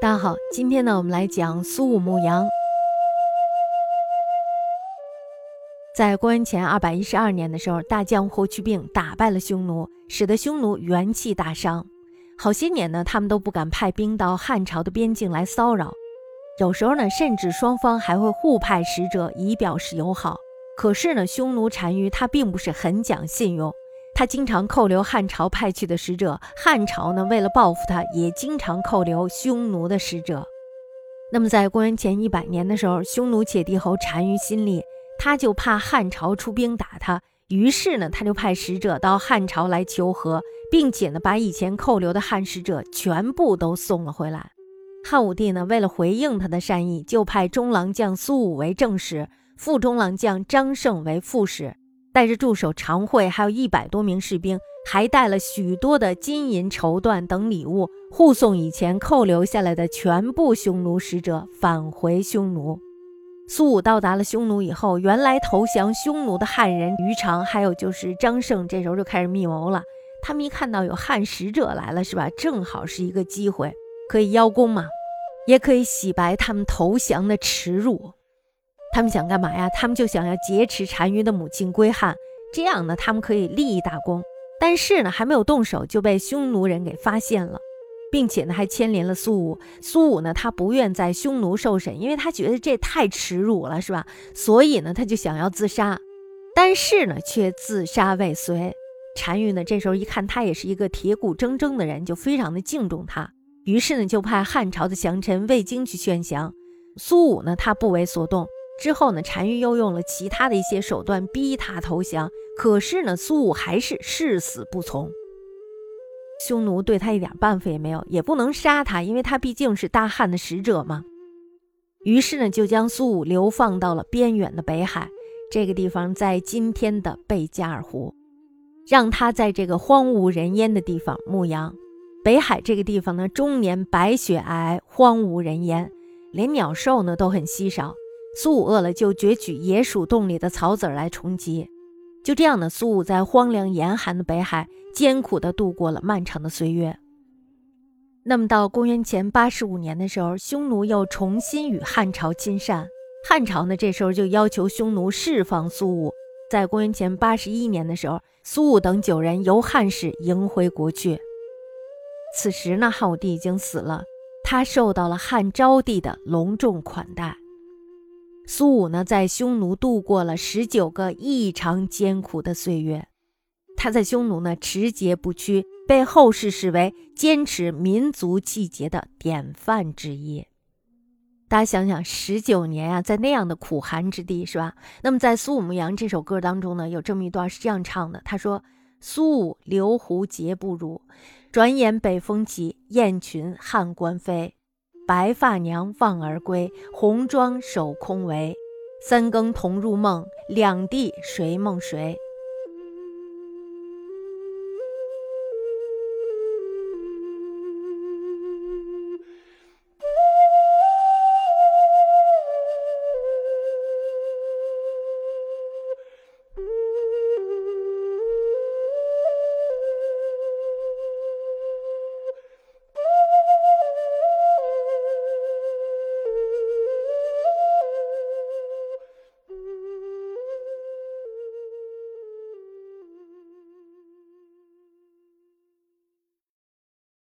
大家好，今天呢，我们来讲苏武牧羊。在公元前二百一十二年的时候，大将霍去病打败了匈奴，使得匈奴元气大伤。好些年呢，他们都不敢派兵到汉朝的边境来骚扰。有时候呢，甚至双方还会互派使者以表示友好。可是呢，匈奴单于他并不是很讲信用。他经常扣留汉朝派去的使者，汉朝呢为了报复他，也经常扣留匈奴的使者。那么在公元前一百年的时候，匈奴且帝侯单于心里，他就怕汉朝出兵打他，于是呢他就派使者到汉朝来求和，并且呢把以前扣留的汉使者全部都送了回来。汉武帝呢为了回应他的善意，就派中郎将苏武为正使，副中郎将张胜为副使。带着助手常惠，还有一百多名士兵，还带了许多的金银绸缎等礼物，护送以前扣留下来的全部匈奴使者返回匈奴。苏武到达了匈奴以后，原来投降匈奴的汉人于长，还有就是张胜，这时候就开始密谋了。他们一看到有汉使者来了，是吧？正好是一个机会，可以邀功嘛，也可以洗白他们投降的耻辱。他们想干嘛呀？他们就想要劫持单于的母亲归汉，这样呢，他们可以立一大功。但是呢，还没有动手就被匈奴人给发现了，并且呢，还牵连了苏武。苏武呢，他不愿在匈奴受审，因为他觉得这太耻辱了，是吧？所以呢，他就想要自杀，但是呢，却自杀未遂。单于呢，这时候一看他也是一个铁骨铮铮的人，就非常的敬重他，于是呢，就派汉朝的降臣魏京去劝降。苏武呢，他不为所动。之后呢，单于又用了其他的一些手段逼他投降，可是呢，苏武还是誓死不从。匈奴对他一点办法也没有，也不能杀他，因为他毕竟是大汉的使者嘛。于是呢，就将苏武流放到了边远的北海，这个地方在今天的贝加尔湖，让他在这个荒无人烟的地方牧羊。北海这个地方呢，终年白雪皑皑，荒无人烟，连鸟兽呢都很稀少。苏武饿了，就攫取野鼠洞里的草籽来充饥。就这样呢，苏武在荒凉严寒的北海艰苦地度过了漫长的岁月。那么到公元前八十五年的时候，匈奴又重新与汉朝亲善。汉朝呢，这时候就要求匈奴释放苏武。在公元前八十一年的时候，苏武等九人由汉使迎回国去。此时呢，汉武帝已经死了，他受到了汉昭帝的隆重款待。苏武呢，在匈奴度过了十九个异常艰苦的岁月。他在匈奴呢，持节不屈，被后世视为坚持民族气节的典范之一。大家想想，十九年啊，在那样的苦寒之地，是吧？那么，在《苏武牧羊》这首歌当中呢，有这么一段是这样唱的：他说：“苏武留胡节不辱，转眼北风起，雁群汉关飞。”白发娘望而归，红妆守空围。三更同入梦，两地谁梦谁？